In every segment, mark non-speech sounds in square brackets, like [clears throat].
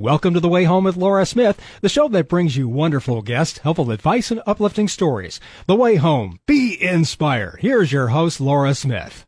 Welcome to The Way Home with Laura Smith, the show that brings you wonderful guests, helpful advice, and uplifting stories. The Way Home. Be inspired. Here's your host, Laura Smith.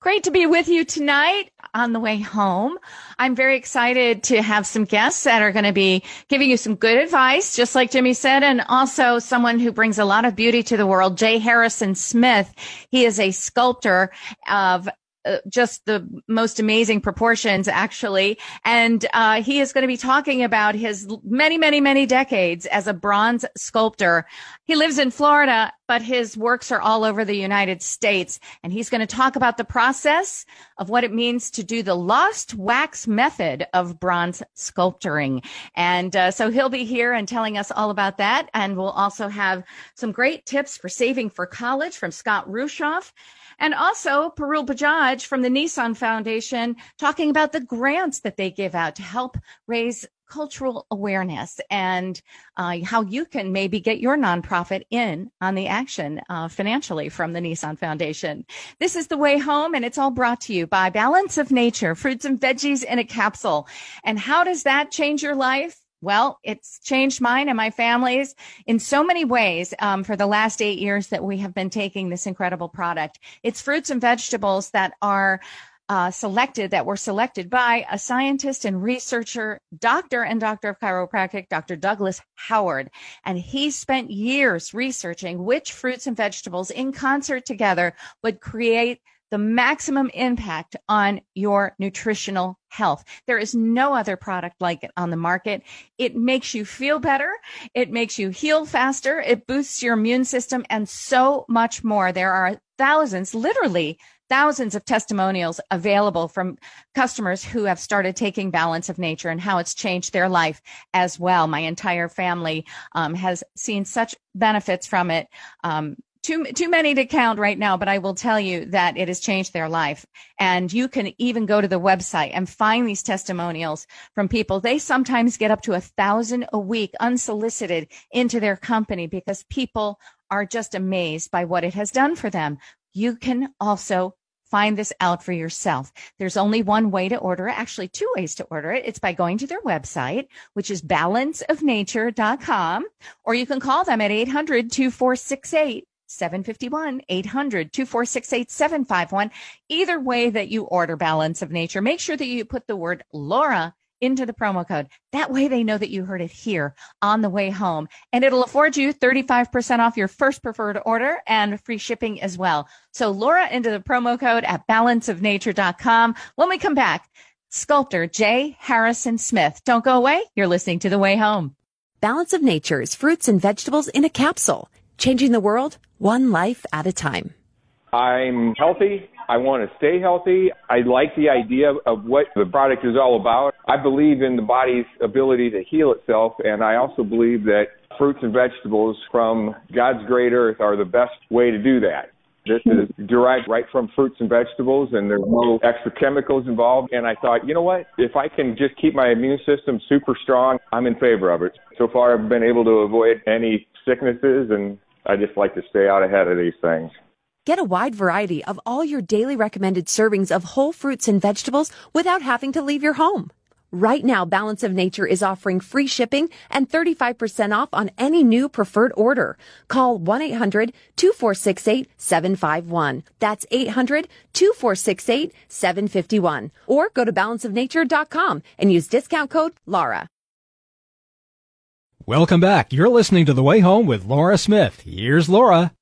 Great to be with you tonight on the way home. I'm very excited to have some guests that are going to be giving you some good advice, just like Jimmy said, and also someone who brings a lot of beauty to the world, J. Harrison Smith. He is a sculptor of uh, just the most amazing proportions, actually. And uh, he is going to be talking about his many, many, many decades as a bronze sculptor. He lives in Florida, but his works are all over the United States. And he's going to talk about the process of what it means to do the lost wax method of bronze sculpturing. And uh, so he'll be here and telling us all about that. And we'll also have some great tips for saving for college from Scott Rushoff. And also Parul Bajaj from the Nissan Foundation talking about the grants that they give out to help raise cultural awareness and uh, how you can maybe get your nonprofit in on the action uh, financially from the Nissan Foundation. This is the way home, and it's all brought to you by Balance of Nature, fruits and veggies in a capsule. And how does that change your life? Well, it's changed mine and my family's in so many ways um, for the last eight years that we have been taking this incredible product. It's fruits and vegetables that are uh, selected, that were selected by a scientist and researcher, doctor and doctor of chiropractic, Dr. Douglas Howard. And he spent years researching which fruits and vegetables in concert together would create the maximum impact on your nutritional health. There is no other product like it on the market. It makes you feel better. It makes you heal faster. It boosts your immune system and so much more. There are thousands, literally thousands of testimonials available from customers who have started taking balance of nature and how it's changed their life as well. My entire family um, has seen such benefits from it. Um, too too many to count right now, but I will tell you that it has changed their life. And you can even go to the website and find these testimonials from people. They sometimes get up to a thousand a week unsolicited into their company because people are just amazed by what it has done for them. You can also find this out for yourself. There's only one way to order it, actually two ways to order it. It's by going to their website, which is balanceofnature.com, or you can call them at 800 2468 751 800 246 8751. Either way that you order Balance of Nature, make sure that you put the word Laura into the promo code. That way they know that you heard it here on the way home. And it'll afford you 35% off your first preferred order and free shipping as well. So Laura into the promo code at balanceofnature.com. When we come back, sculptor J. Harrison Smith. Don't go away. You're listening to The Way Home. Balance of Nature's fruits and vegetables in a capsule changing the world one life at a time. I'm healthy. I want to stay healthy. I like the idea of what the product is all about. I believe in the body's ability to heal itself, and I also believe that fruits and vegetables from God's great earth are the best way to do that. This is derived right from fruits and vegetables, and there's no extra chemicals involved. And I thought, you know what? If I can just keep my immune system super strong, I'm in favor of it. So far, I've been able to avoid any sicknesses, and I just like to stay out ahead of these things. Get a wide variety of all your daily recommended servings of whole fruits and vegetables without having to leave your home. Right now, Balance of Nature is offering free shipping and 35% off on any new preferred order. Call 1-800-2468-751. That's 800-2468-751. Or go to balanceofnature.com and use discount code LAURA. Welcome back. You're listening to The Way Home with Laura Smith. Here's Laura.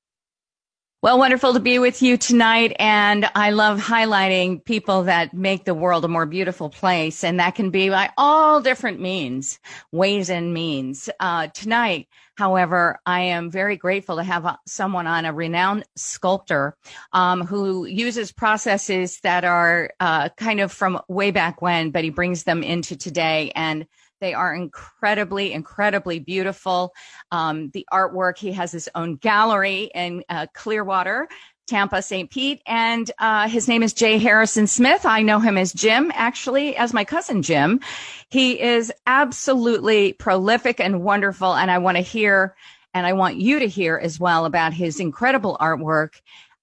Well, wonderful to be with you tonight. And I love highlighting people that make the world a more beautiful place. And that can be by all different means, ways and means. Uh, tonight, however, I am very grateful to have uh, someone on, a renowned sculptor, um, who uses processes that are, uh, kind of from way back when, but he brings them into today. And they are incredibly, incredibly beautiful. Um, the artwork, he has his own gallery in uh, Clearwater, Tampa, St. Pete, and uh, his name is J. Harrison Smith. I know him as Jim, actually, as my cousin Jim. He is absolutely prolific and wonderful, and I want to hear, and I want you to hear as well about his incredible artwork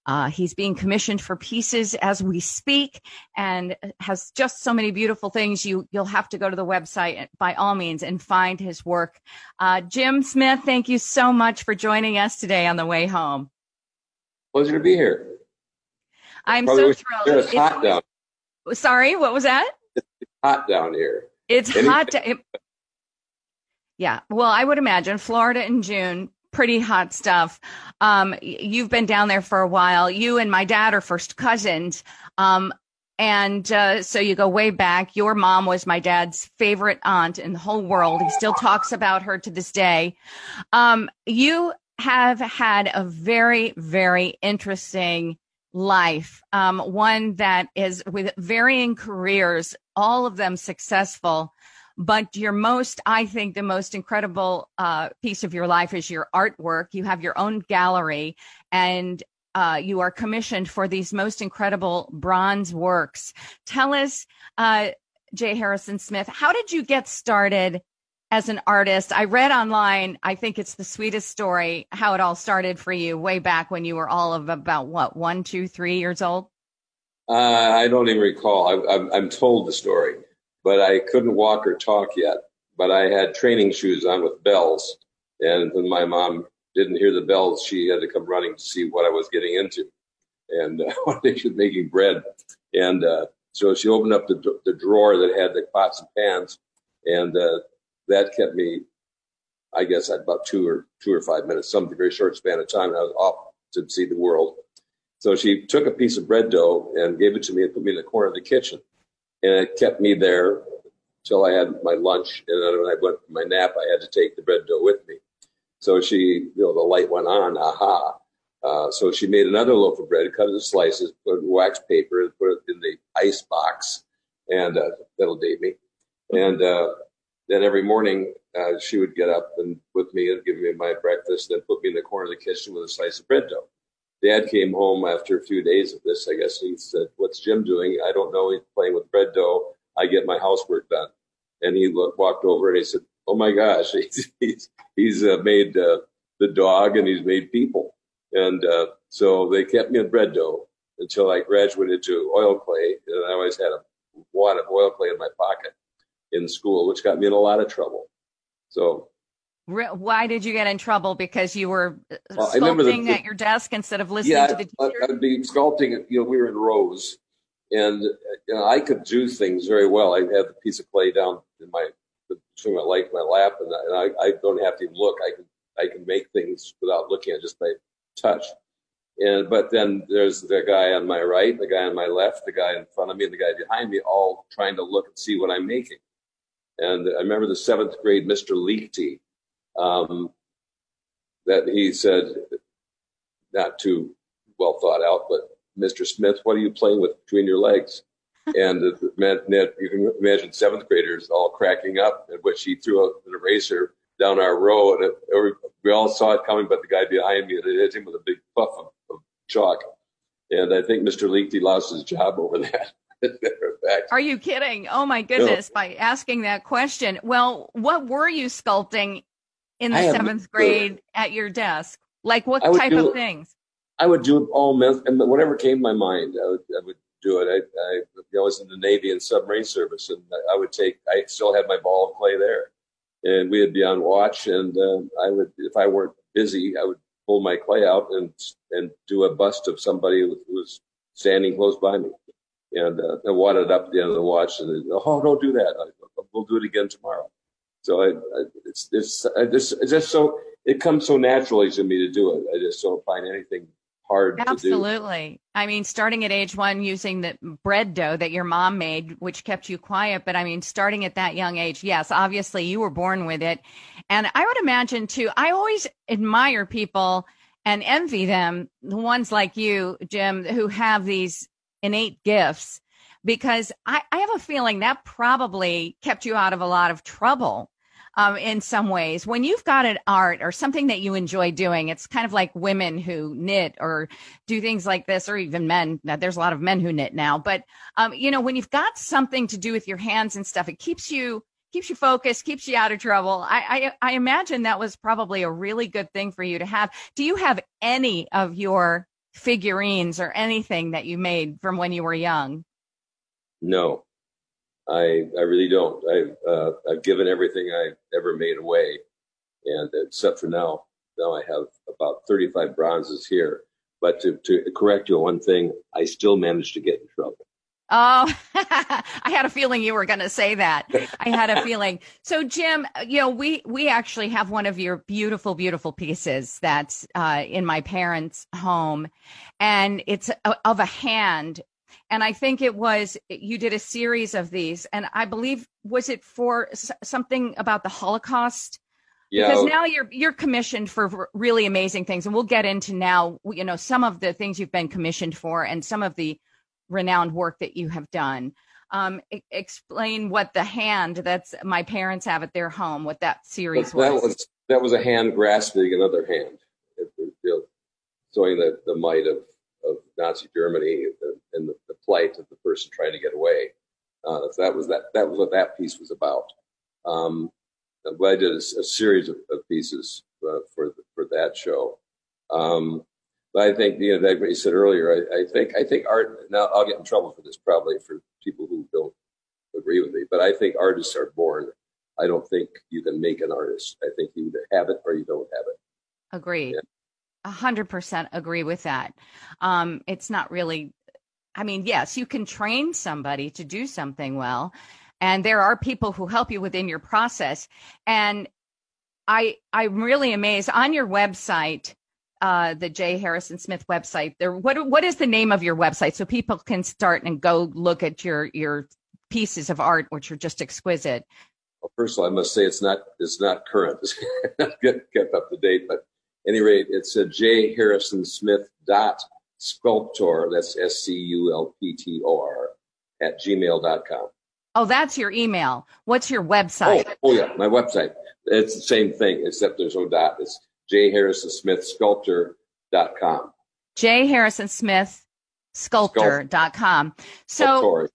Uh, he's being commissioned for pieces as we speak and has just so many beautiful things. You, you'll have to go to the website by all means and find his work. Uh, Jim Smith, thank you so much for joining us today on the way home. Pleasure to be here. I'm so thrilled. It's hot down. Sorry, what was that? It's hot down here. It's Any- hot. it, yeah. Well, I would imagine Florida in June, pretty hot stuff. Um, you've been down there for a while. You and my dad are first cousins. Um, and uh, so you go way back. Your mom was my dad's favorite aunt in the whole world. He still talks about her to this day. Um, you have had a very, very interesting life, um, one that is with varying careers, all of them successful. But your most, I think, the most incredible uh, piece of your life is your artwork. You have your own gallery, and uh, you are commissioned for these most incredible bronze works. Tell us, uh, J. Harrison Smith, how did you get started as an artist? I read online, I think it's the sweetest story, how it all started for you way back when you were all of about what, one, two, three years old? Uh, I don't even recall. I, am told the story but I couldn't walk or talk yet. But I had training shoes on with bells. And when my mom didn't hear the bells, she had to come running to see what I was getting into. And uh, [laughs] one day making bread. And uh, so she opened up the, the drawer that had the pots and pans. And uh, that kept me, I guess, at about two or two or five minutes, some very short span of time. I was off to see the world. So she took a piece of bread dough and gave it to me and put me in the corner of the kitchen and it kept me there till I had my lunch. And then when I went for my nap, I had to take the bread dough with me. So she, you know, the light went on, aha. Uh, so she made another loaf of bread, cut it into slices, put it in wax paper, and put it in the ice box, and uh, that'll date me. And uh, then every morning uh, she would get up and with me and give me my breakfast, then put me in the corner of the kitchen with a slice of bread dough. Dad came home after a few days of this. I guess he said, "What's Jim doing?" I don't know. He's playing with bread dough. I get my housework done. And he looked, walked over and he said, "Oh my gosh, [laughs] he's he's, he's uh, made uh, the dog and he's made people." And uh, so they kept me in bread dough until I graduated to oil clay, and I always had a wad of oil clay in my pocket in school, which got me in a lot of trouble. So why did you get in trouble? Because you were uh, well, sculpting the, the, at your desk instead of listening yeah, to the teacher? I'd be sculpting. You know, we were in rows, and you know, I could do things very well. I had the piece of clay down in my between my leg, my lap, and, I, and I, I, don't have to even look. I can I can make things without looking at just by touch. And but then there's the guy on my right, the guy on my left, the guy in front of me, and the guy behind me, all trying to look and see what I'm making. And I remember the seventh grade Mr. Leakty um, that he said, not too well thought out, but Mr. Smith, what are you playing with between your legs? [laughs] And you can imagine seventh graders all cracking up, at which he threw an eraser down our row, and it, we all saw it coming, but the guy behind me, it hit him with a big puff of, of chalk. And I think Mr. Leakey lost his job over [laughs] that. Are you kidding? Oh my goodness! No. By asking that question, well, what were you sculpting in the seventh grade at your desk? Like what type do, of things? I would do all and whatever came to my mind, I would, I would do it. I, I, I, was in the Navy and submarine service, and I would take. I still had my ball of clay there, and we would be on watch. And uh, I would, if I weren't busy, I would pull my clay out and and do a bust of somebody who was standing close by me, and uh, I wadded up at the end of the watch. And oh, don't do that. I, we'll do it again tomorrow. So I, I, it's, it's, I just, it's just so, it comes so naturally to me to do it. I just don't find anything hard Absolutely. I mean, starting at age one using the bread dough that your mom made, which kept you quiet. But I mean, starting at that young age, yes, obviously you were born with it. And I would imagine too, I always admire people and envy them, the ones like you, Jim, who have these innate gifts because I, I have a feeling that probably kept you out of a lot of trouble um, in some ways. When you've got an art or something that you enjoy doing, it's kind of like women who knit or do things like this, or even men. Now, there's a lot of men who knit now, but um, you know, when you've got something to do with your hands and stuff, it keeps you keeps you focused, keeps you out of trouble. I, I, I imagine that was probably a really good thing for you to have. Do you have any of your figurines or anything that you made from when you were young? No, I I really don't. I've uh, I've given everything I've ever made away, and except for now, now I have about 35 bronzes here. But to, to correct you on one thing, I still managed to get in trouble. Oh, [laughs] I had a feeling you were going to say that. I had a [laughs] feeling. So, Jim, you know, we we actually have one of your beautiful, beautiful pieces that's uh, in my parents' home, and it's a, of a hand. And I think it was you did a series of these, and I believe was it for something about the Holocaust? Yeah. Because now you're you're commissioned for really amazing things, and we'll get into now. You know, some of the things you've been commissioned for, and some of the renowned work that you have done. Um, explain what the hand that's my parents have at their home, what that series that was. was. That was a hand grasping another hand, it, it, you know, showing the, the might of, of Nazi Germany and the, the, plight of the person trying to get away. Uh, so that was that that was what that piece was about. Um, I'm glad I did a, a series of, of pieces uh, for the, for that show. Um, but I think you know that what you said earlier. I, I, think I think art. Now I'll get in trouble for this probably for people who don't agree with me. But I think artists are born. I don't think you can make an artist. I think you either have it or you don't have it. Agreed. Yeah. 100% agree with that. Um, it's not really, I mean, yes, you can train somebody to do something well, and there are people who help you within your process. And I, I'm really amazed on your website. Uh, the J. Harrison Smith website. There, what what is the name of your website so people can start and go look at your your pieces of art, which are just exquisite. Well, first of all, I must say it's not it's not current. [laughs] It's not kept up to date, but any rate, it's a J. Harrison Smith dot sculptor. That's S C U L P T O R at gmail.com. Oh, that's your email. What's your website? Oh, oh yeah, my website. It's the same thing, except there's no dot. It's J. Harrison Smith Sculptor.com. J. Harrison Smith Sculptor.com. So,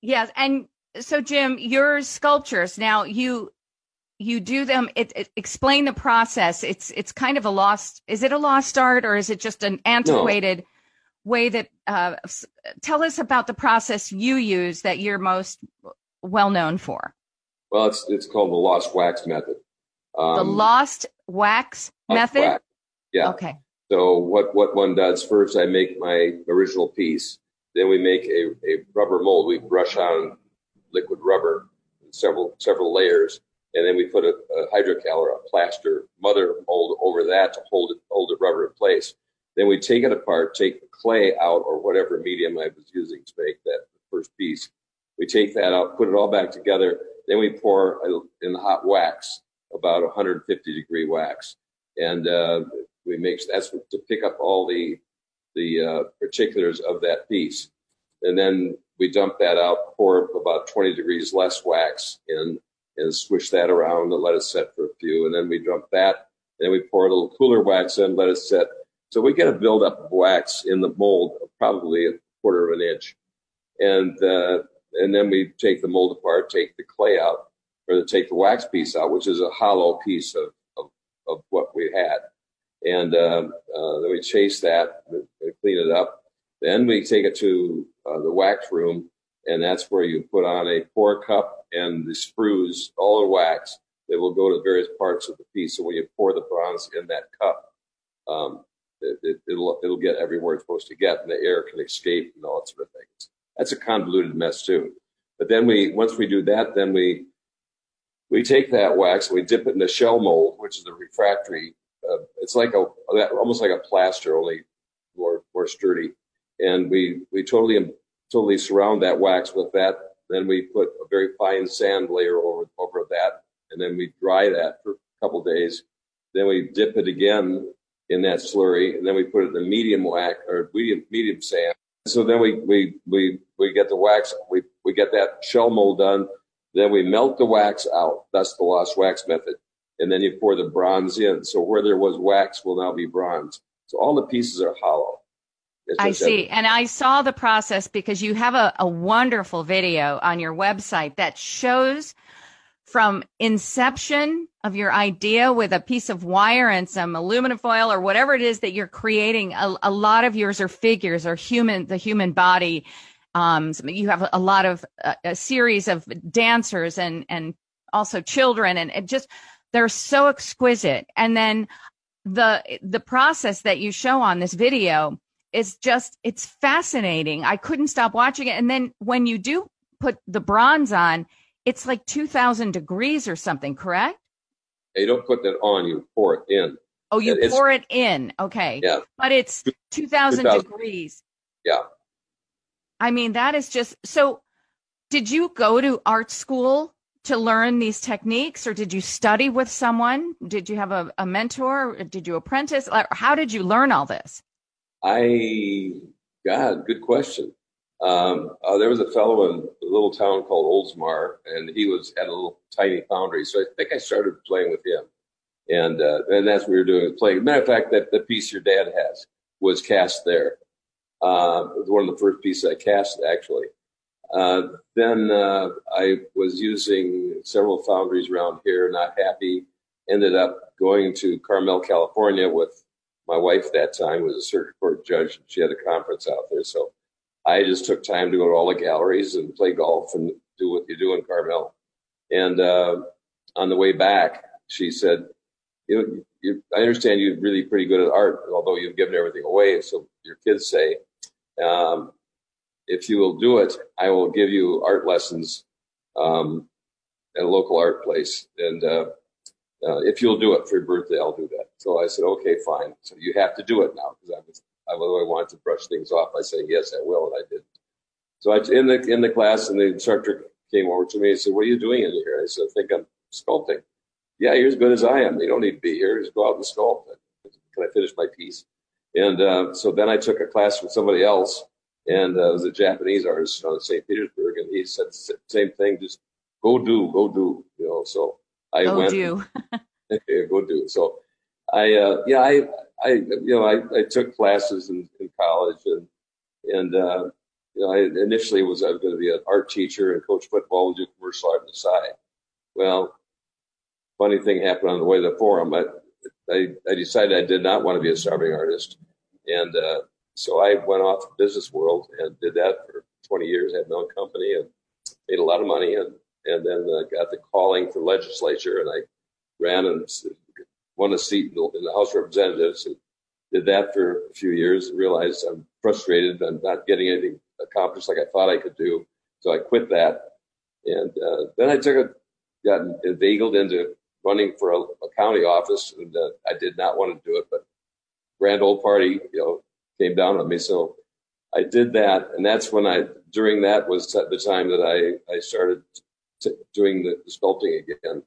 yes. And so, Jim, your sculptures now, you you do them it, it, explain the process it's it's kind of a lost is it a lost art or is it just an antiquated no. way that uh, tell us about the process you use that you're most well known for well it's it's called the lost wax method um, the lost wax method? Wax. Yeah. Okay. So what, what one does first, I make my original piece. Then we make a, a rubber mold. We brush on liquid rubber, several several layers, and then we put a, a hydrocal or a plaster mother mold over that to hold it hold the rubber in place. Then we take it apart, take the clay out or whatever medium I was using to make that first piece. We take that out, put it all back together. Then we pour in the hot wax about 150 degree wax, and uh, we make that's to pick up all the the uh, particulars of that piece, and then we dump that out, pour about 20 degrees less wax in, and swish that around and let it set for a few, and then we dump that, and then we pour a little cooler wax in, let it set. So we get a buildup of wax in the mold of probably a quarter of an inch, and uh, and then we take the mold apart, take the clay out, or take the wax piece out, which is a hollow piece of, of, of what we had. And uh, uh, then we chase that clean it up. Then we take it to uh, the wax room, and that's where you put on a pour cup and the sprues, all the wax They will go to various parts of the piece. So when you pour the bronze in that cup, um, it, will it, it'll, it'll get everywhere it's supposed to get, and the air can escape and all that sort of things. That's a convoluted mess too. But then we, once we do that, then we we take that wax and we dip it in the shell mold, which is a refractory. Uh, it's like a almost like a plaster, only more more sturdy. And we we totally totally surround that wax with that. Then we put a very fine sand layer over over that, and then we dry that for a couple days. Then we dip it again in that slurry, and then we put it in the medium wax or medium medium sand. So then we we we we get the wax. We we get that shell mold done then we melt the wax out. That's the lost wax method. And then you pour the bronze in. So where there was wax will now be bronze. So all the pieces are hollow. I see. And I saw the process because you have a, a wonderful video on your website that shows from inception of your idea with a piece of wire and some aluminum foil or whatever it is that you're creating. A, a lot of yours are figures or human, the human body. Um, you have a lot of uh, a series of dancers and and also children, and it just they're so exquisite. And then the the process that you show on this video is just it's fascinating. I couldn't stop watching it. And then when you do put the bronze on, it's like 2000 degrees or something, correct? You don't put that on, you pour it in. Oh, you it's, pour it in. Okay. Yeah. But it's 2000, 2000 degrees. Yeah. I mean, that is just so. Did you go to art school to learn these techniques or did you study with someone? Did you have a, a mentor? Did you apprentice? How did you learn all this? I, God, good question. Um, uh, there was a fellow in a little town called Oldsmar, and he was at a little tiny foundry. So I think I started playing with him, and uh, and that's what we were doing, playing. Matter of fact, that the piece your dad has was cast there. Uh, it was one of the first pieces I cast, actually. Uh, then uh, I was using several foundries around here, not happy. Ended up going to Carmel, California with my wife that time was a circuit court judge. And she had a conference out there. So I just took time to go to all the galleries and play golf and do what you do in Carmel. And uh, on the way back, she said, you, you, I understand you're really pretty good at art, although you've given everything away. So your kids say, um, if you will do it, I will give you art lessons um, at a local art place. And uh, uh, if you'll do it for your birthday, I'll do that. So I said, okay, fine. So you have to do it now because I was, I, I wanted to brush things off by saying, yes, I will. And I did. So I, in the, in the class and the instructor came over to me and said, what are you doing in here? I said, I think I'm sculpting. Yeah, you're as good as I am. You don't need to be here. Just go out and sculpt. Can I finish my piece? And uh, so then I took a class with somebody else, and uh, it was a Japanese artist out of St. Petersburg, and he said the same thing, just go do, go do, you know. So I go went. Do. go do. So I, uh, yeah, I, I, you know, I, I took classes in, in college, and and uh, you know, I initially was I was going to be an art teacher and coach football and do commercial art on the side. Well, funny thing happened on the way to the forum. I, I, I decided I did not want to be a starving artist. And uh, so I went off to business world and did that for 20 years. I had my own company and made a lot of money and, and then uh, got the calling for legislature and I ran and won a seat in the, in the House of Representatives and did that for a few years and realized I'm frustrated. I'm not getting anything accomplished like I thought I could do. So I quit that. And uh, then I took a, got inveigled into running for a, a county office, and uh, I did not want to do it, but grand old party, you know, came down on me. So I did that, and that's when I during that was the time that I I started t- doing the, the, sculpting again,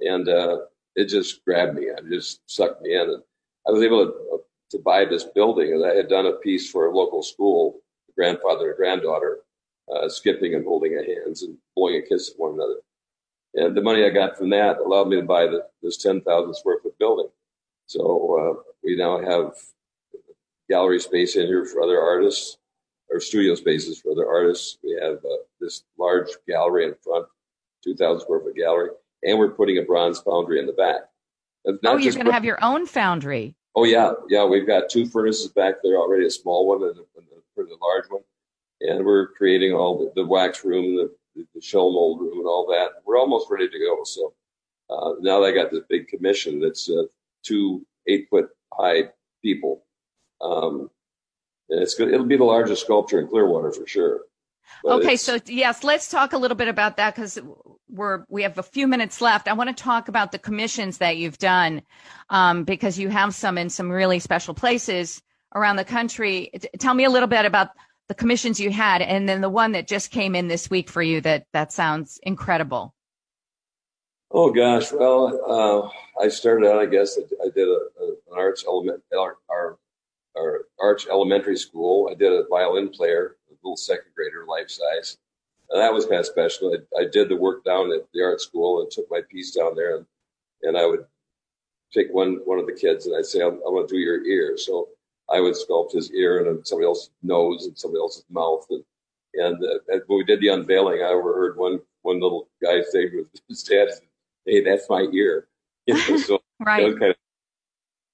and uh, it just grabbed me. It just sucked me in, and I was able to to buy this building, and I had done a piece for a local school, grandfather and granddaughter, uh, skipping and holding hands and blowing a kiss at one another. And the money I got from that allowed me to buy the, this 10,000 square foot building. So uh, we now have gallery space in here for other artists, or studio spaces for other artists. We have uh, this large gallery in front, 2,000 square foot gallery, and we're putting a bronze foundry in the back. oh, you're going to have your own foundry. Oh yeah, yeah. We've got two furnaces back there already, a small one and a, and a large one, and we're creating all the, the wax room, the the shell mold room and all that. We're almost ready to go. So uh, now I got this big commission, that's uh, two eight foot high people. Um, and it's good. It'll be the largest sculpture in Clearwater for sure. But okay, so yes, let's talk a little bit about that because we're we have a few minutes left. I want to talk about the commissions that you've done um, because you have some in some really special places around the country. Tell me a little bit about the commissions you had, and then the one that just came in this week for you. That that sounds incredible. Oh gosh, well, uh, I started out. I guess I did a, a, an arts element, our, our, our arch elementary school. I did a violin player, little second grader, life size. And that was kind of special. I, I did the work down at the art school and took my piece down there, and and I would take one one of the kids and I'd say, I'm, I'm going to do your ear. So I would sculpt his ear and somebody else's nose and somebody else's mouth. And, and, uh, when we did the unveiling, I overheard one one little guy say with [laughs] his dad, "Hey, that's my ear." You [laughs] know, so right. Kind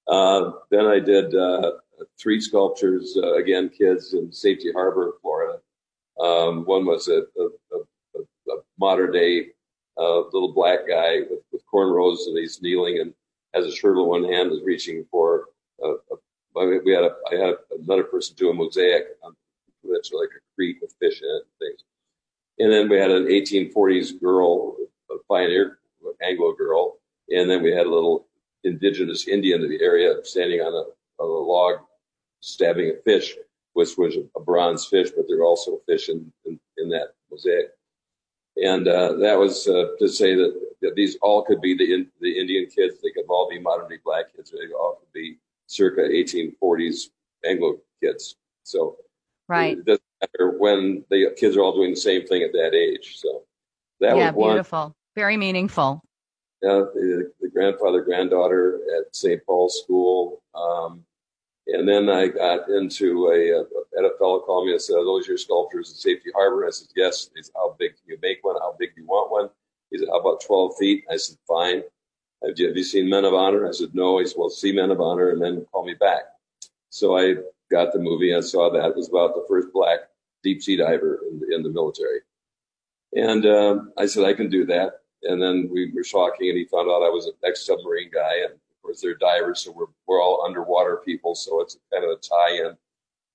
of, uh, then I did uh, three sculptures uh, again, kids in Safety Harbor, Florida. Um, one was a, a, a, a modern day uh, little black guy with, with cornrows, and he's kneeling and has a shirt in one hand, is reaching for. A, we had a, I had another person do a mosaic, that's like a crete with fish in it and things. And then we had an 1840s girl, a pioneer Anglo girl, and then we had a little indigenous Indian of the area standing on a, a log stabbing a fish, which was a bronze fish, but there were also fish in, in, in that mosaic. And uh, that was uh, to say that, that, these all could be the, in, the Indian kids. They could all be modern day black kids. They all could be circa 1840s Anglo kids. So right. it doesn't matter when the kids are all doing the same thing at that age. So that yeah, was one. beautiful, very meaningful. Yeah, the, the grandfather, granddaughter at St. Paul's School. Um, and then I got into a, a, a fellow called me and said, Are those your sculptures in Safety Harbor? I said, Yes. He said, How big can you make one? How big do you want one? He said, How about 12 feet? I said, Fine. Have you, have you seen Men of Honor? I said, No. He said, Well, see Men of Honor and then call me back. So I got the movie. I saw that. It was about the first black deep sea diver in, in the military. And um, I said, I can do that. And then we were talking, and he found out I was an ex submarine guy. And course, they're divers, so we're, we're all underwater people. So it's kind of a tie in.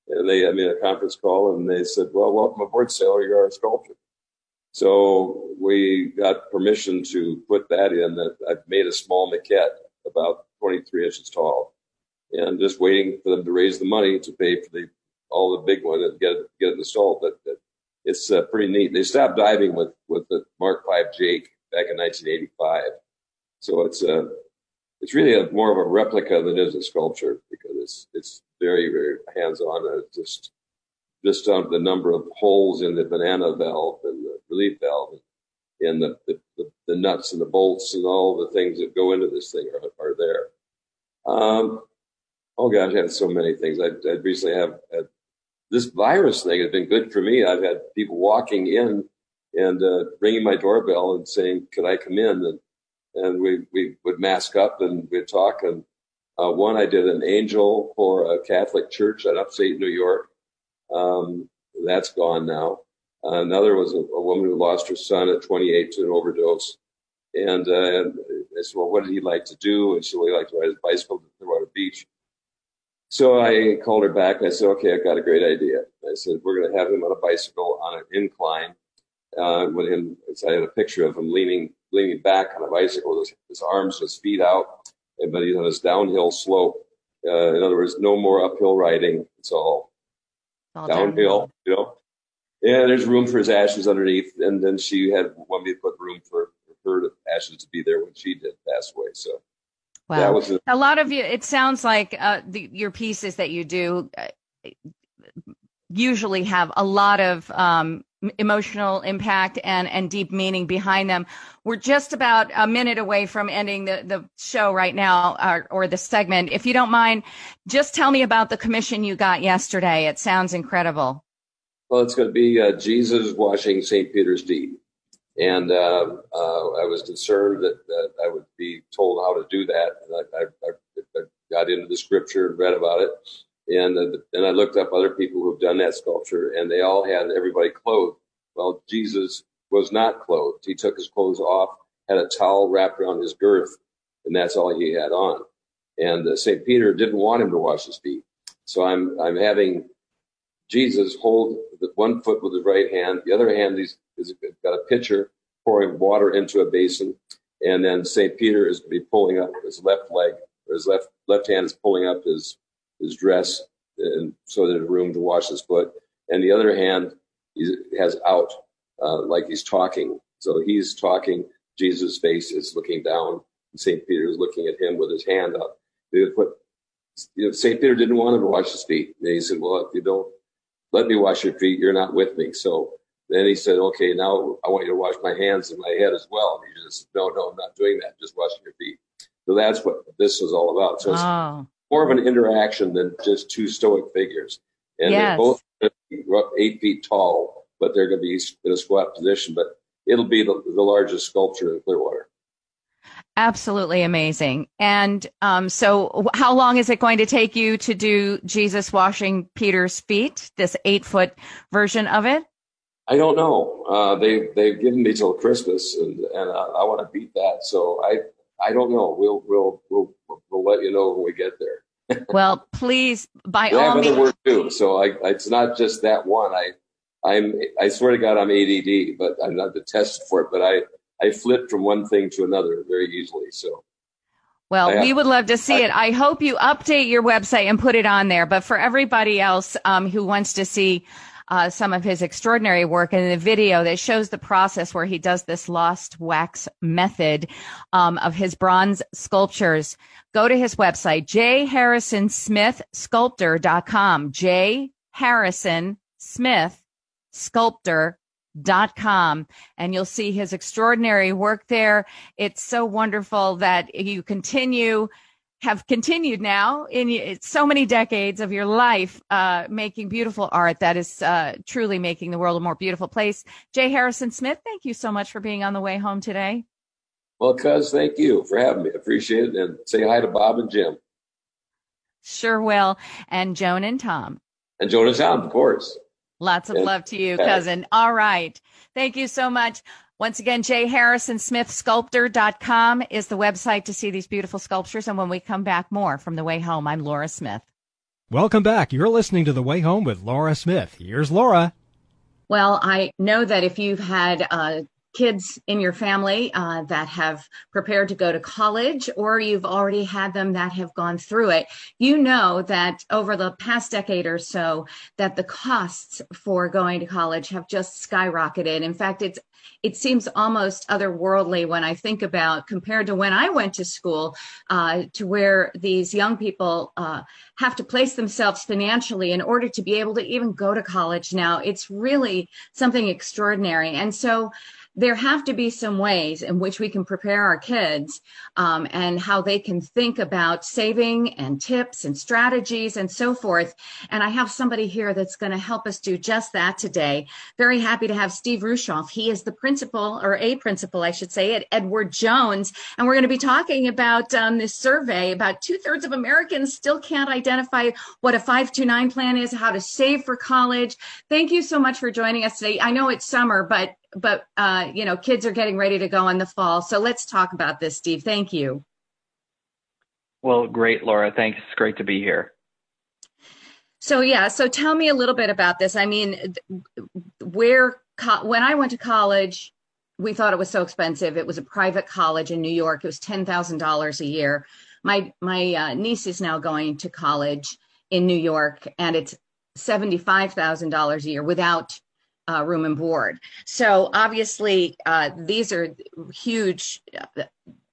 And they had me a conference call, and they said, Well, welcome aboard, sailor. You're our sculptor. So we got permission to put that in. That I've made a small maquette about 23 inches tall, and just waiting for them to raise the money to pay for the all the big one and get it, get it installed. But, but it's uh, pretty neat. They stopped diving with with the Mark V Jake back in 1985, so it's uh, it's really a, more of a replica than it is a sculpture because it's it's very very hands on. Just just on the number of holes in the banana valve and the relief valve and the, the, the, the nuts and the bolts and all the things that go into this thing are, are there. Um, oh gosh, I had so many things. I, I recently have had this virus thing has been good for me. I've had people walking in and uh, ringing my doorbell and saying, "Could I come in?" and and we we would mask up and we'd talk. And uh, one I did an angel for a Catholic church in upstate New York. Um, that's gone now. Uh, another was a, a, woman who lost her son at 28 to an overdose. And, uh, and I said, well, what did he like to do? And she said, He liked to ride his bicycle to Clearwater Beach. So I called her back and I said, okay, I've got a great idea. I said, we're going to have him on a bicycle on an incline. Uh, with him, so I had a picture of him leaning, leaning back on a bicycle, his, his arms, his feet out, but he's on this downhill slope. Uh, in other words, no more uphill riding. It's all, all downhill, you know. Yeah, there's room for his ashes underneath, and then she had one me to put room for, for her ashes to be there when she did pass away. So wow. that was a, a lot of you. It sounds like uh, the, your pieces that you do uh, usually have a lot of um, emotional impact and and deep meaning behind them. We're just about a minute away from ending the the show right now, or, or the segment. If you don't mind, just tell me about the commission you got yesterday. It sounds incredible. Well, it's going to be uh, Jesus washing St. Peter's feet. And uh, uh, I was concerned that, that, I would be told how to do that. I, I, I got into the scripture and read about it. And then I looked up other people who've done that sculpture, and they all had everybody clothed. Well, Jesus was not clothed. He took his clothes off, had a towel wrapped around his girth, and that's all he had on. And uh, St. Peter didn't want him to wash his feet. So I'm, I'm having Jesus hold the one foot with his right hand, the other hand he's, he's got a pitcher pouring water into a basin, and then St. Peter is going to be pulling up his left leg, or his left left hand is pulling up his his dress and so there's room to wash his foot. And the other hand he has out, uh, like he's talking. So he's talking. Jesus' face is looking down. And St. Peter is looking at him with his hand up. Put, you know, St. Peter didn't want him to wash his feet. And he said, well, if you don't let me wash your feet, you're not with me. So then he said, okay, now I want you to wash my hands and my head as well. And he just, no, no, I'm not doing that. Just washing your feet. So that's what this was all about. So oh more of an interaction than just two stoic figures. And yes. they're both eight feet tall, but they're going to be in a squat position. But it'll be the, the largest sculpture in Clearwater. Absolutely amazing. And um, so, how long is it going to take you to do Jesus washing Peter's feet? This eight foot version of it? I don't know. Uh, they they've given me till Christmas, and and I, I want to beat that. So I I don't know. We'll we'll we'll we'll let you know when we get there. [laughs] well, please, by all have means. other work too. So I, it's not just that one. I I'm I swear to God I'm ADD, but I'm not the test for it. But I I flip from one thing to another very easily. So. Well, we would love to see I, it. I hope you update your website and put it on there. But for everybody else um, who wants to see uh, some of his extraordinary work in the video that shows the process where he does this lost wax method um, of his bronze sculptures, go to his website, jharrisonsmithsculptor.com. J. Harrison Smith dot com and you'll see his extraordinary work there. It's so wonderful that you continue have continued now in so many decades of your life uh, making beautiful art that is uh, truly making the world a more beautiful place. J. Harrison Smith, thank you so much for being on the way home today. Well, cuz, thank you for having me. Appreciate it. And say hi to Bob and Jim. Sure will. And Joan and Tom. And Joan and Tom, of course. Lots of love to you, cousin. All right. Thank you so much. Once again, J. Harrison Smith Sculptor.com is the website to see these beautiful sculptures. And when we come back, more from The Way Home, I'm Laura Smith. Welcome back. You're listening to The Way Home with Laura Smith. Here's Laura. Well, I know that if you've had uh, kids in your family uh, that have prepared to go to college or you've already had them that have gone through it you know that over the past decade or so that the costs for going to college have just skyrocketed in fact it's it seems almost otherworldly when I think about compared to when I went to school, uh, to where these young people uh, have to place themselves financially in order to be able to even go to college now. It's really something extraordinary. And so there have to be some ways in which we can prepare our kids um, and how they can think about saving and tips and strategies and so forth. And I have somebody here that's going to help us do just that today. Very happy to have Steve Rushoff. He is the principal or a principal, I should say, at Edward Jones. And we're going to be talking about um, this survey. About two thirds of Americans still can't identify what a 529 plan is, how to save for college. Thank you so much for joining us today. I know it's summer, but but uh, you know, kids are getting ready to go in the fall. So let's talk about this, Steve. Thank you. Well, great, Laura. Thanks. It's great to be here. So yeah, so tell me a little bit about this. I mean, where when I went to college, we thought it was so expensive. It was a private college in New York. It was ten thousand dollars a year. My my uh, niece is now going to college in New York, and it's seventy five thousand dollars a year without uh, room and board. So obviously, uh, these are huge.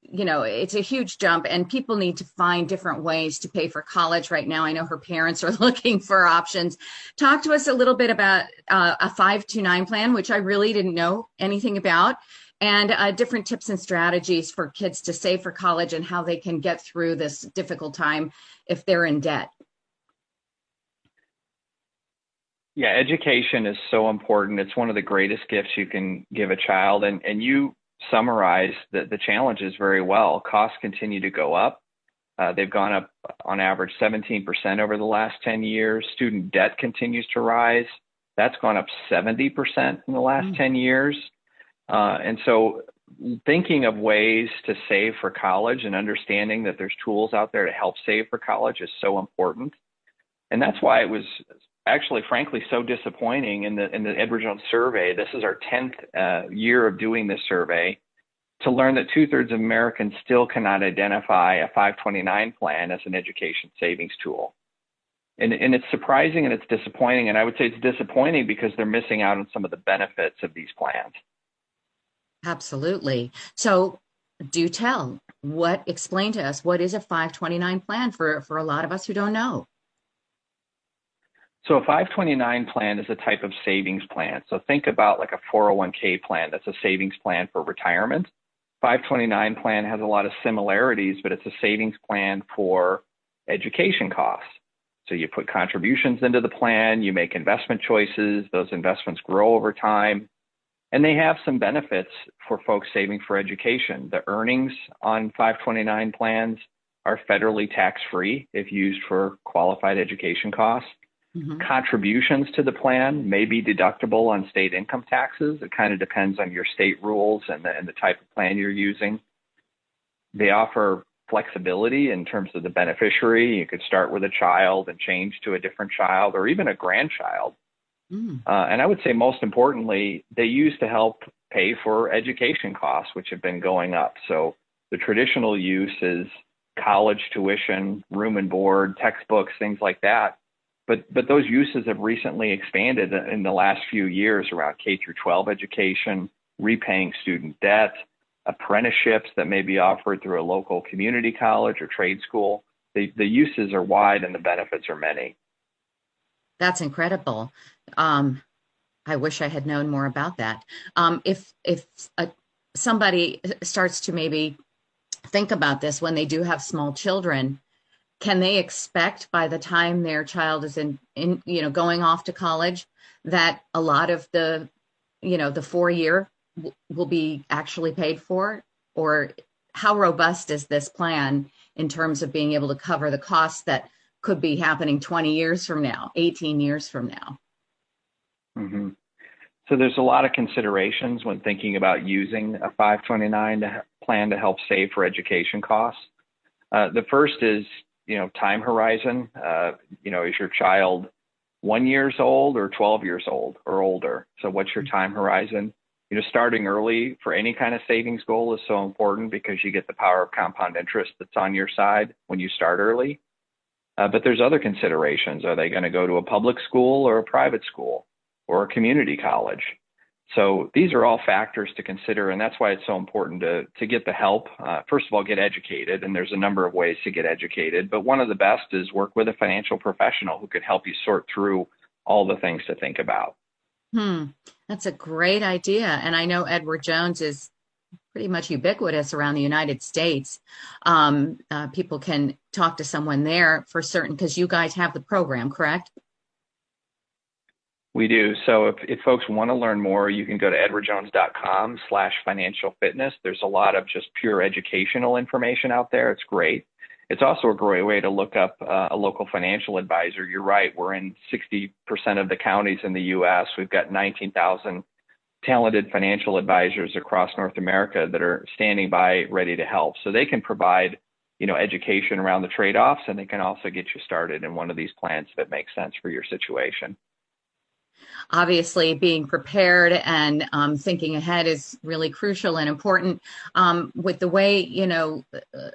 You know, it's a huge jump, and people need to find different ways to pay for college right now. I know her parents are [laughs] looking for options. Talk to us a little bit about uh, a five two nine plan, which I really didn't know anything about, and uh, different tips and strategies for kids to save for college and how they can get through this difficult time if they're in debt. Yeah, education is so important. It's one of the greatest gifts you can give a child. And, and you summarize the, the challenges very well. Costs continue to go up. Uh, they've gone up on average 17% over the last 10 years. Student debt continues to rise. That's gone up 70% in the last mm. 10 years. Uh, and so thinking of ways to save for college and understanding that there's tools out there to help save for college is so important. And that's why it was actually, frankly, so disappointing in the in the Edward Jones survey. This is our tenth uh, year of doing this survey. To learn that two thirds of Americans still cannot identify a 529 plan as an education savings tool. And, and it's surprising and it's disappointing. And I would say it's disappointing because they're missing out on some of the benefits of these plans. Absolutely. So do tell what explain to us what is a 529 plan for for a lot of us who don't know so a 529 plan is a type of savings plan. So think about like a 401k plan. That's a savings plan for retirement. 529 plan has a lot of similarities, but it's a savings plan for education costs. So you put contributions into the plan, you make investment choices, those investments grow over time. And they have some benefits for folks saving for education. The earnings on 529 plans are federally tax free if used for qualified education costs. Mm-hmm. Contributions to the plan may be deductible on state income taxes. It kind of depends on your state rules and the, and the type of plan you're using. They offer flexibility in terms of the beneficiary. You could start with a child and change to a different child or even a grandchild. Mm. Uh, and I would say most importantly, they use to help pay for education costs, which have been going up. So the traditional use is college tuition, room and board, textbooks, things like that. But but those uses have recently expanded in the last few years around K through 12 education, repaying student debt, apprenticeships that may be offered through a local community college or trade school. The the uses are wide and the benefits are many. That's incredible. Um, I wish I had known more about that. Um, if if a, somebody starts to maybe think about this when they do have small children, can they expect by the time their child is in, in you know going off to college that a lot of the you know the four year w- will be actually paid for? Or how robust is this plan in terms of being able to cover the costs that could be happening 20 years from now 18 years from now? Mm-hmm. so there's a lot of considerations when thinking about using a 529 to plan to help save for education costs. Uh, the first is you know time horizon uh, you know is your child one years old or 12 years old or older? So what's your time horizon? You know starting early for any kind of savings goal is so important because you get the power of compound interest that's on your side when you start early. Uh, but there's other considerations. Are they going to go to a public school or a private school or a community college so these are all factors to consider, and that's why it's so important to to get the help. Uh, first of all, get educated, and there's a number of ways to get educated. But one of the best is work with a financial professional who could help you sort through all the things to think about. Hmm, that's a great idea, and I know Edward Jones is pretty much ubiquitous around the United States. Um, uh, people can talk to someone there for certain because you guys have the program, correct? We do. So if, if folks want to learn more, you can go to edwardjones.com slash financial fitness. There's a lot of just pure educational information out there. It's great. It's also a great way to look up uh, a local financial advisor. You're right. We're in 60% of the counties in the U.S. We've got 19,000 talented financial advisors across North America that are standing by ready to help. So they can provide, you know, education around the trade-offs and they can also get you started in one of these plans it makes sense for your situation obviously being prepared and um, thinking ahead is really crucial and important. Um, with the way you know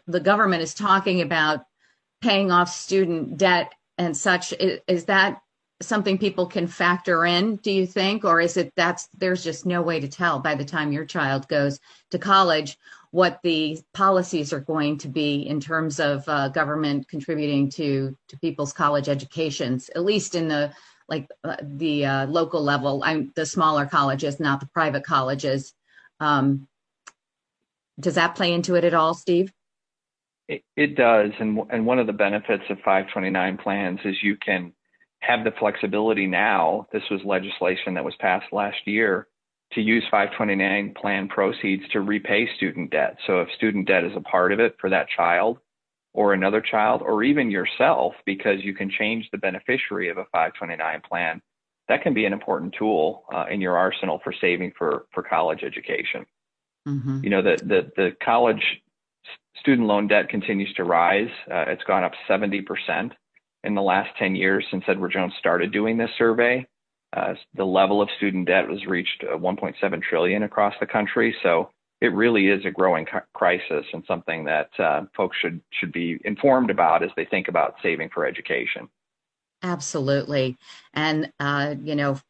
the government is talking about paying off student debt and such is, is that something people can factor in do you think? Or is it that's there's just no way to tell by the time your child goes to college what the policies are going to be in terms of uh, government contributing to to people's college educations at least in the like uh, the uh, local level, I'm the smaller colleges, not the private colleges. Um, does that play into it at all, Steve? It, it does, and and one of the benefits of 529 plans is you can have the flexibility now. This was legislation that was passed last year to use 529 plan proceeds to repay student debt. So if student debt is a part of it for that child, or another child or even yourself because you can change the beneficiary of a 529 plan that can be an important tool uh, in your arsenal for saving for for college education. Mm-hmm. you know the, the the college student loan debt continues to rise. Uh, it's gone up 70% in the last 10 years since edward jones started doing this survey. Uh, the level of student debt was reached uh, 1.7 trillion across the country. So it really is a growing crisis and something that uh, folks should should be informed about as they think about saving for education. Absolutely, and uh, you know,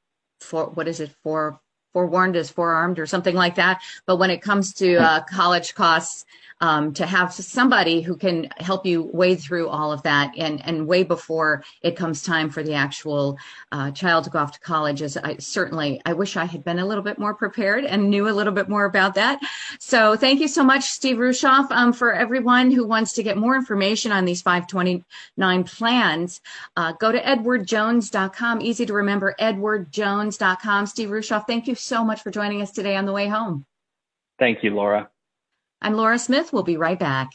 for what is it for? Forewarned is forearmed, or something like that. But when it comes to uh, college costs, um, to have somebody who can help you wade through all of that and, and way before it comes time for the actual uh, child to go off to college is I certainly I wish I had been a little bit more prepared and knew a little bit more about that. So thank you so much, Steve Rushoff. Um, for everyone who wants to get more information on these 529 plans, uh, go to edwardjones.com. Easy to remember, edwardjones.com. Steve Rushoff, thank you so much for joining us today on the way home. Thank you, Laura. I'm Laura Smith. We'll be right back.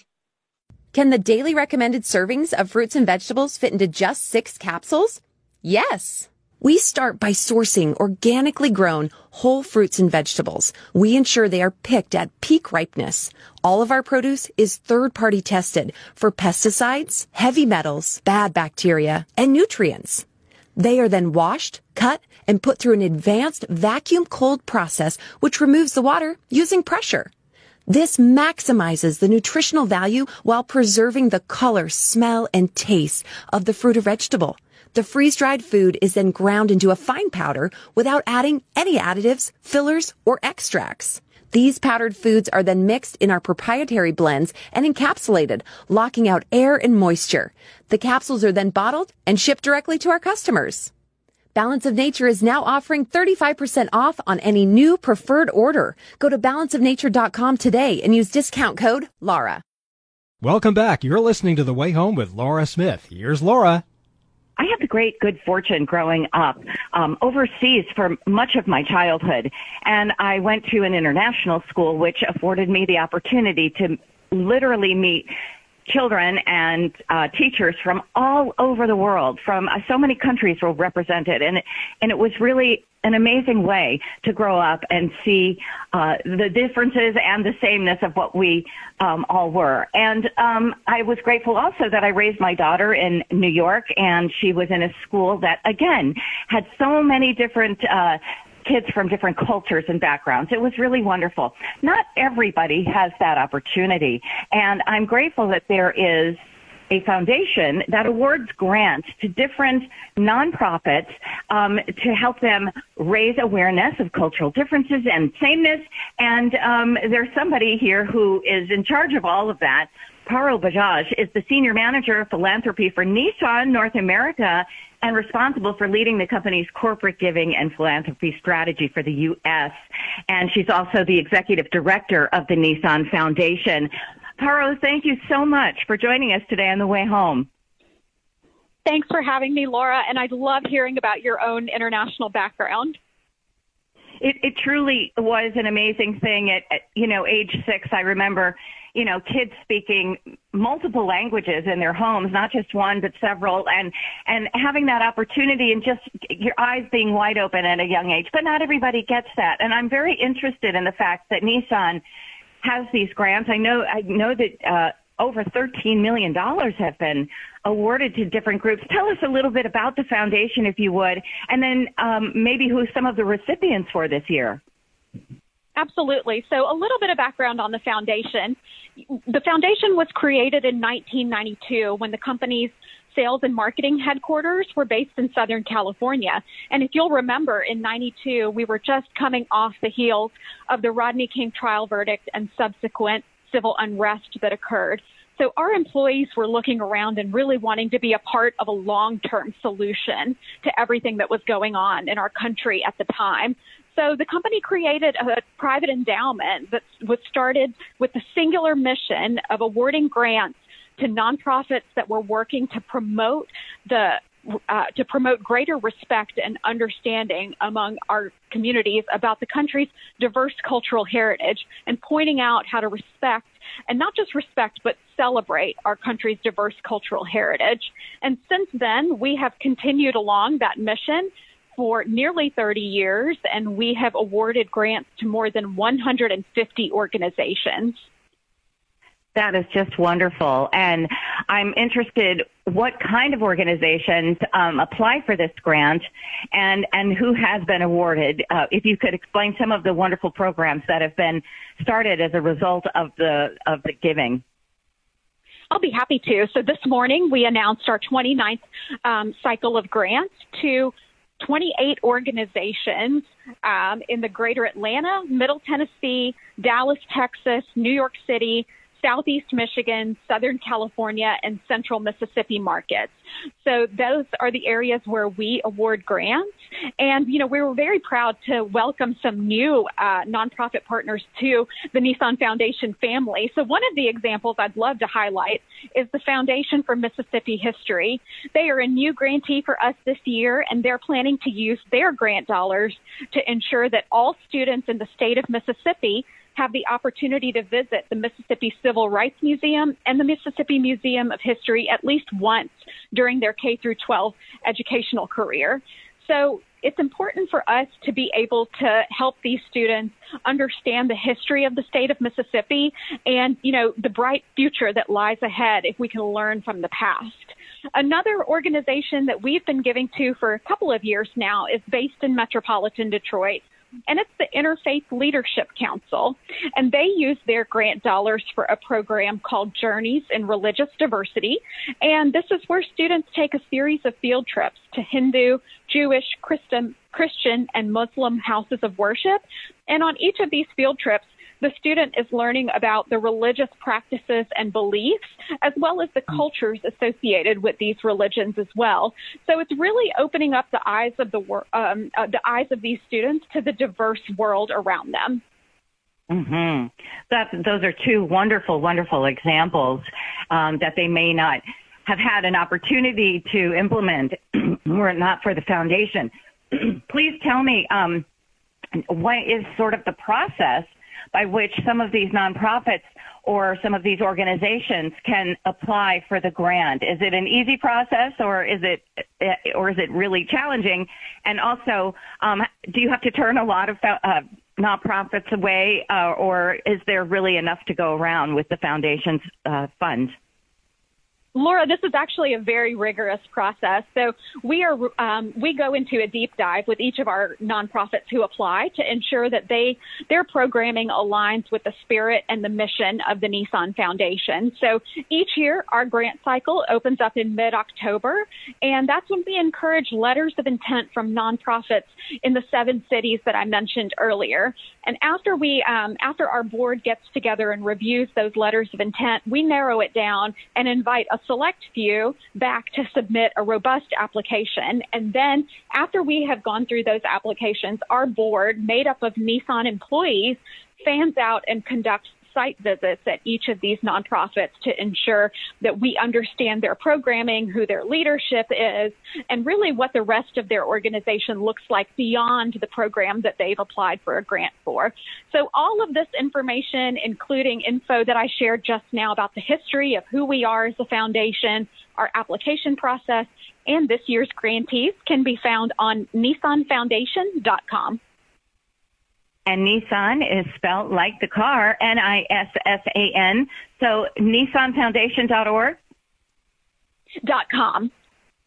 Can the daily recommended servings of fruits and vegetables fit into just six capsules? Yes. We start by sourcing organically grown whole fruits and vegetables. We ensure they are picked at peak ripeness. All of our produce is third party tested for pesticides, heavy metals, bad bacteria, and nutrients. They are then washed, cut, and put through an advanced vacuum cold process which removes the water using pressure. This maximizes the nutritional value while preserving the color, smell, and taste of the fruit or vegetable. The freeze-dried food is then ground into a fine powder without adding any additives, fillers, or extracts. These powdered foods are then mixed in our proprietary blends and encapsulated, locking out air and moisture. The capsules are then bottled and shipped directly to our customers. Balance of Nature is now offering 35% off on any new preferred order. Go to balanceofnature.com today and use discount code LAURA. Welcome back. You're listening to The Way Home with Laura Smith. Here's Laura. I had the great good fortune growing up um, overseas for much of my childhood, and I went to an international school, which afforded me the opportunity to literally meet children and uh, teachers from all over the world, from uh, so many countries were represented, and and it was really an amazing way to grow up and see uh, the differences and the sameness of what we um, all were. And um, I was grateful also that I raised my daughter in New York, and she was in a school that again had so many different. Uh, kids from different cultures and backgrounds. It was really wonderful. Not everybody has that opportunity. And I'm grateful that there is a foundation that awards grants to different nonprofits um, to help them raise awareness of cultural differences and sameness. And um, there's somebody here who is in charge of all of that. Parul Bajaj is the senior manager of philanthropy for Nissan North America and responsible for leading the company's corporate giving and philanthropy strategy for the U.S. And she's also the executive director of the Nissan Foundation. Parul, thank you so much for joining us today on the way home. Thanks for having me, Laura, and I'd love hearing about your own international background. It, it truly was an amazing thing. At, at you know age six, I remember you know kids speaking multiple languages in their homes, not just one but several, and and having that opportunity and just your eyes being wide open at a young age. But not everybody gets that, and I'm very interested in the fact that Nissan has these grants. I know I know that uh, over 13 million dollars have been awarded to different groups. Tell us a little bit about the foundation, if you would, and then um, maybe who some of the recipients for this year. Absolutely. So, a little bit of background on the foundation. The foundation was created in 1992 when the company's sales and marketing headquarters were based in Southern California. And if you'll remember, in 92, we were just coming off the heels of the Rodney King trial verdict and subsequent civil unrest that occurred. So our employees were looking around and really wanting to be a part of a long-term solution to everything that was going on in our country at the time. So the company created a private endowment that was started with the singular mission of awarding grants to nonprofits that were working to promote the uh, to promote greater respect and understanding among our communities about the country's diverse cultural heritage and pointing out how to respect and not just respect but celebrate our country's diverse cultural heritage. And since then, we have continued along that mission for nearly 30 years and we have awarded grants to more than 150 organizations. That is just wonderful. And I'm interested what kind of organizations um, apply for this grant and, and who has been awarded. Uh, if you could explain some of the wonderful programs that have been started as a result of the, of the giving. I'll be happy to. So this morning we announced our 29th um, cycle of grants to 28 organizations um, in the greater Atlanta, Middle Tennessee, Dallas, Texas, New York City, Southeast Michigan, Southern California, and Central Mississippi markets. So those are the areas where we award grants. And, you know, we were very proud to welcome some new uh, nonprofit partners to the Nissan Foundation family. So one of the examples I'd love to highlight is the Foundation for Mississippi History. They are a new grantee for us this year, and they're planning to use their grant dollars to ensure that all students in the state of Mississippi have the opportunity to visit the Mississippi Civil Rights Museum and the Mississippi Museum of History at least once during their K through 12 educational career. So it's important for us to be able to help these students understand the history of the state of Mississippi and, you know, the bright future that lies ahead if we can learn from the past. Another organization that we've been giving to for a couple of years now is based in metropolitan Detroit and it's the Interfaith Leadership Council. And they use their grant dollars for a program called Journeys in Religious Diversity. And this is where students take a series of field trips to Hindu, Jewish, Christian, Christian, and Muslim houses of worship. And on each of these field trips, the student is learning about the religious practices and beliefs, as well as the cultures associated with these religions as well. So it's really opening up the eyes of the um, uh, the eyes of these students to the diverse world around them. Hmm. That those are two wonderful, wonderful examples um, that they may not have had an opportunity to implement [clears throat] were it not for the foundation. [clears throat] Please tell me um, what is sort of the process by which some of these nonprofits or some of these organizations can apply for the grant? Is it an easy process or is it or is it really challenging? And also, um, do you have to turn a lot of uh, nonprofits away, uh, or is there really enough to go around with the foundation's uh, funds? Laura, this is actually a very rigorous process. So we are um, we go into a deep dive with each of our nonprofits who apply to ensure that they their programming aligns with the spirit and the mission of the Nissan Foundation. So each year our grant cycle opens up in mid October, and that's when we encourage letters of intent from nonprofits in the seven cities that I mentioned earlier. And after we um, after our board gets together and reviews those letters of intent, we narrow it down and invite a select few back to submit a robust application. And then after we have gone through those applications, our board, made up of Nissan employees, fans out and conducts site visits at each of these nonprofits to ensure that we understand their programming, who their leadership is, and really what the rest of their organization looks like beyond the program that they've applied for a grant for. So all of this information, including info that I shared just now about the history of who we are as a foundation, our application process, and this year's grantees can be found on nissanfoundation.com. And Nissan is spelled like the car, N-I-S-S-A-N. So nissanfoundation.org? Dot com.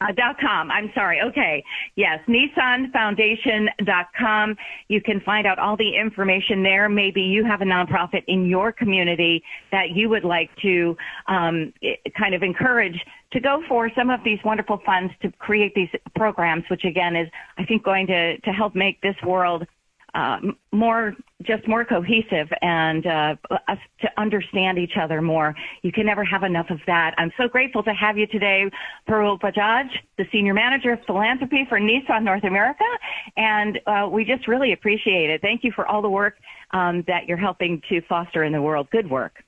Uh, dot com. I'm sorry. Okay. Yes. NissanFoundation.com. You can find out all the information there. Maybe you have a nonprofit in your community that you would like to um, kind of encourage to go for some of these wonderful funds to create these programs, which again is, I think, going to, to help make this world uh, more, just more cohesive and uh, us to understand each other more. You can never have enough of that. I'm so grateful to have you today, Parul Bajaj, the Senior Manager of Philanthropy for Nissan North America, and uh, we just really appreciate it. Thank you for all the work um, that you're helping to foster in the world. Good work.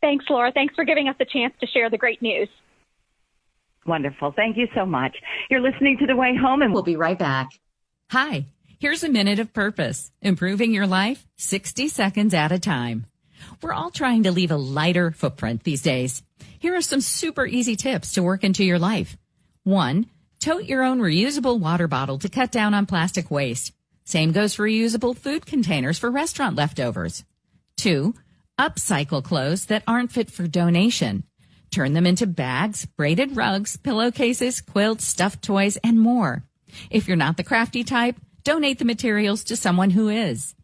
Thanks, Laura. Thanks for giving us a chance to share the great news. Wonderful. Thank you so much. You're listening to The Way Home, and we'll be right back. Hi. Here's a minute of purpose, improving your life 60 seconds at a time. We're all trying to leave a lighter footprint these days. Here are some super easy tips to work into your life. One, tote your own reusable water bottle to cut down on plastic waste. Same goes for reusable food containers for restaurant leftovers. Two, upcycle clothes that aren't fit for donation. Turn them into bags, braided rugs, pillowcases, quilts, stuffed toys, and more. If you're not the crafty type, Donate the materials to someone who is.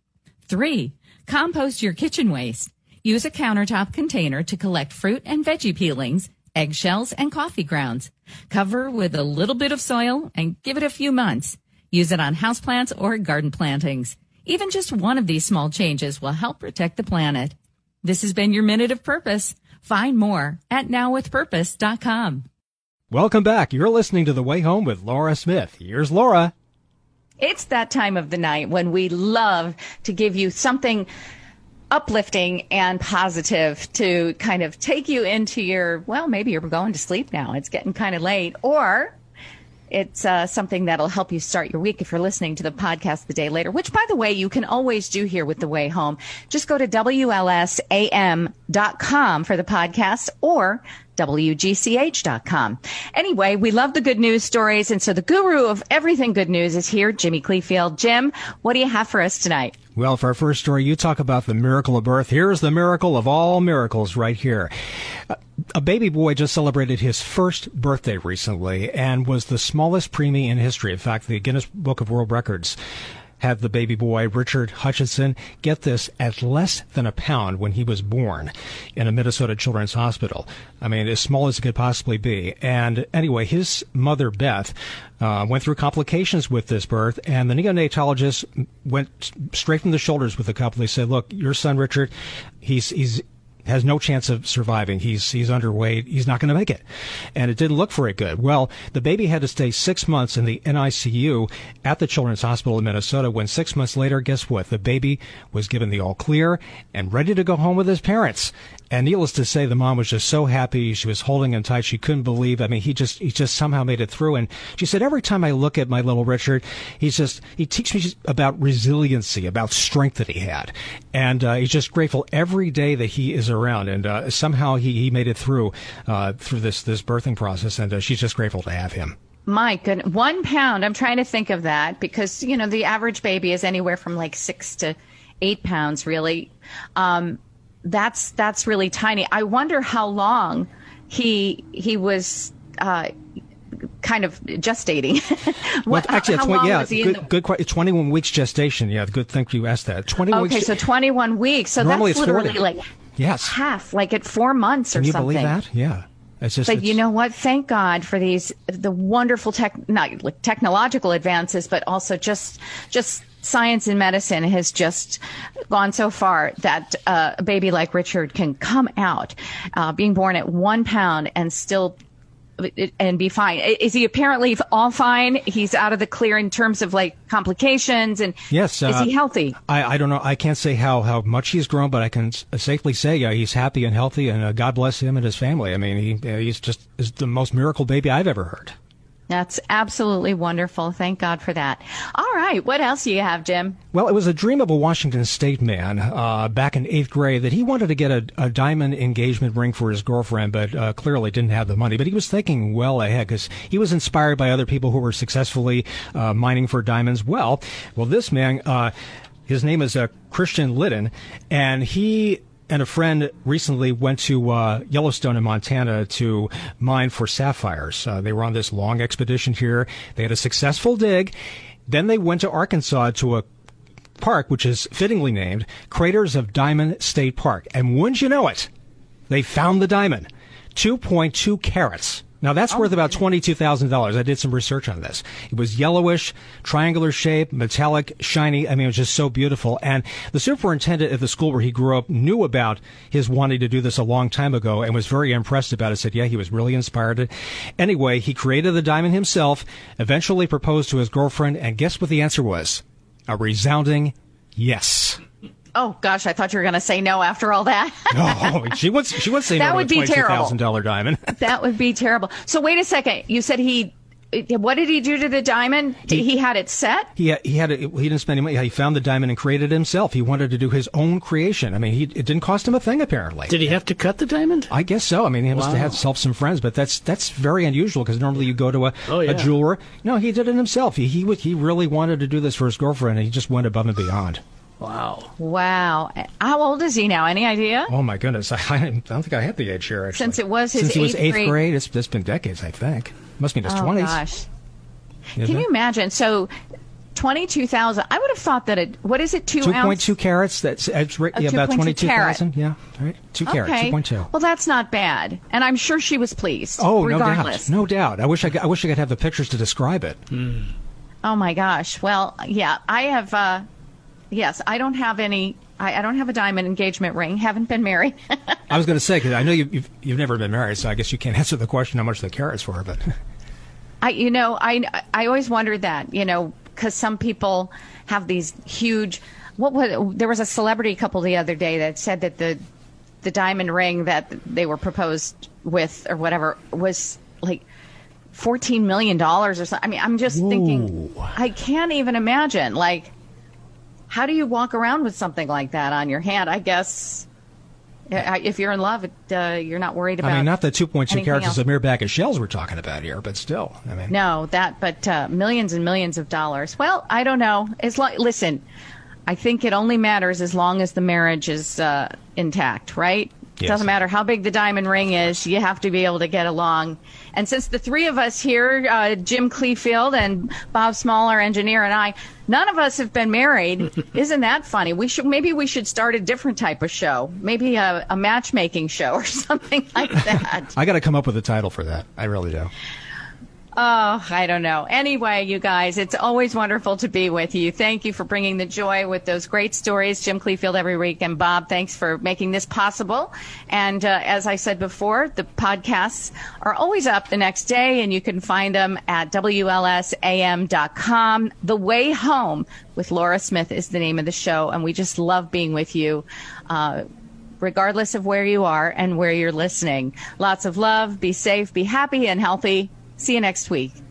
Three, compost your kitchen waste. Use a countertop container to collect fruit and veggie peelings, eggshells, and coffee grounds. Cover with a little bit of soil and give it a few months. Use it on houseplants or garden plantings. Even just one of these small changes will help protect the planet. This has been your Minute of Purpose. Find more at nowwithpurpose.com. Welcome back. You're listening to The Way Home with Laura Smith. Here's Laura. It's that time of the night when we love to give you something uplifting and positive to kind of take you into your, well, maybe you're going to sleep now. It's getting kind of late. Or it's uh, something that'll help you start your week if you're listening to the podcast the day later, which, by the way, you can always do here with The Way Home. Just go to WLSAM.com for the podcast or WGCH.com. Anyway, we love the good news stories. And so the guru of everything good news is here, Jimmy Cleefield. Jim, what do you have for us tonight? Well, for our first story, you talk about the miracle of birth. Here's the miracle of all miracles right here. A baby boy just celebrated his first birthday recently and was the smallest preemie in history. In fact, the Guinness Book of World Records had the baby boy, Richard Hutchinson, get this, at less than a pound when he was born in a Minnesota Children's Hospital. I mean, as small as it could possibly be. And anyway, his mother, Beth, uh, went through complications with this birth, and the neonatologist went straight from the shoulders with the couple. They said, look, your son, Richard, he's, he's, has no chance of surviving. He's he's underweight. He's not going to make it, and it didn't look very good. Well, the baby had to stay six months in the NICU at the Children's Hospital in Minnesota. When six months later, guess what? The baby was given the all clear and ready to go home with his parents. And needless to say, the mom was just so happy. She was holding him tight. She couldn't believe. I mean, he just he just somehow made it through. And she said, every time I look at my little Richard, he's just he teaches me about resiliency, about strength that he had, and uh, he's just grateful every day that he is around. And uh, somehow he, he made it through uh, through this this birthing process, and uh, she's just grateful to have him. My goodness, one pound. I'm trying to think of that because you know the average baby is anywhere from like six to eight pounds, really. Um, that's that's really tiny. I wonder how long he he was uh, kind of gestating. [laughs] what, well, actually, 20, yeah, good, the... good. 21 weeks gestation. Yeah, good. Thank you asked that. 20 okay, weeks. Okay, so 21 weeks. So Normally that's literally 40. like yes, half, like at four months Can or you something. believe that? Yeah. It's just, but it's, you know what? Thank God for these the wonderful tech, not like technological advances, but also just just science and medicine has just gone so far that uh, a baby like Richard can come out, uh, being born at one pound and still and be fine. Is he apparently all fine? He's out of the clear in terms of like complications and yes, uh, is he healthy? I, I don't know. I can't say how, how much he's grown, but I can safely say uh, he's happy and healthy and uh, God bless him and his family. I mean, he, he's just is the most miracle baby I've ever heard. That's absolutely wonderful. Thank God for that. All right. What else do you have, Jim? Well, it was a dream of a Washington State man uh, back in eighth grade that he wanted to get a, a diamond engagement ring for his girlfriend, but uh, clearly didn't have the money. But he was thinking well ahead because he was inspired by other people who were successfully uh, mining for diamonds. Well, well, this man, uh, his name is uh, Christian Lydon, and he and a friend recently went to uh, Yellowstone in Montana to mine for sapphires. Uh, they were on this long expedition here. They had a successful dig. Then they went to Arkansas to a park, which is fittingly named Craters of Diamond State Park. And wouldn't you know it, they found the diamond. 2.2 carats. Now that's oh, worth about $22,000. I did some research on this. It was yellowish, triangular shape, metallic, shiny. I mean, it was just so beautiful. And the superintendent at the school where he grew up knew about his wanting to do this a long time ago and was very impressed about it. Said, yeah, he was really inspired. Anyway, he created the diamond himself, eventually proposed to his girlfriend, and guess what the answer was? A resounding yes. Oh gosh, I thought you were going to say no after all that. [laughs] oh, she would. She would say that no would to be terrible. Thousand dollar diamond. [laughs] that would be terrible. So wait a second. You said he. What did he do to the diamond? He, he had it set. He had, he had it. He didn't spend any money. He found the diamond and created it himself. He wanted to do his own creation. I mean, he, it didn't cost him a thing apparently. Did he have to cut the diamond? I guess so. I mean, he must wow. have had himself some friends, but that's that's very unusual because normally you go to a, oh, yeah. a jeweler. No, he did it himself. He he he really wanted to do this for his girlfriend, and he just went above and beyond. Wow. Wow. How old is he now? Any idea? Oh my goodness. [laughs] I, I don't think I had the age here actually. Since it was his Since he was eighth grade, grade it's, it's been decades, I think. Must be in his oh, 20s. gosh. Isn't Can you imagine? So 22,000. I would have thought that it, what is it, 2 2.2 carats. That's, that's right, yeah, about 22,000. Yeah, right. 2 carats, 2.2. Well, that's not bad. And I'm sure she was pleased. Oh, regardless. no doubt. No doubt. I wish I, I wish I could have the pictures to describe it. Mm. Oh my gosh. Well, yeah, I have, uh, yes, I don't have any I, I don't have a diamond engagement ring. Haven't been married. [laughs] I was going to say because I know you've, you've you've never been married, so I guess you can't [laughs] answer the question how much the carats for, but. [laughs] I, you know, I, I always wondered that, you know, because some people have these huge. What was there was a celebrity couple the other day that said that the the diamond ring that they were proposed with or whatever was like fourteen million dollars or something. I mean, I'm just thinking, I can't even imagine. Like, how do you walk around with something like that on your hand? I guess if you're in love, uh, you're not worried about. I mean, not the 2.2 carats else. a mere bag of shells we're talking about here, but still, I mean. No, that, but uh, millions and millions of dollars. Well, I don't know. As long, listen, I think it only matters as long as the marriage is uh, intact, right? Yes. Doesn't matter how big the diamond ring is, you have to be able to get along. And since the three of us here, uh, Jim Cleefield and Bob Small, our engineer, and I, none of us have been married. [laughs] Isn't that funny? We should maybe we should start a different type of show, maybe a, a matchmaking show or [laughs] something like that. I got to come up with a title for that. I really do. Oh, I don't know. Anyway, you guys, it's always wonderful to be with you. Thank you for bringing the joy with those great stories, Jim Cleefield every week, and Bob. Thanks for making this possible. And uh, as I said before, the podcasts are always up the next day, and you can find them at WLSAM.com. The Way Home with Laura Smith is the name of the show, and we just love being with you. Uh, regardless of where you are and where you're listening. Lots of love. Be safe, be happy, and healthy. See you next week.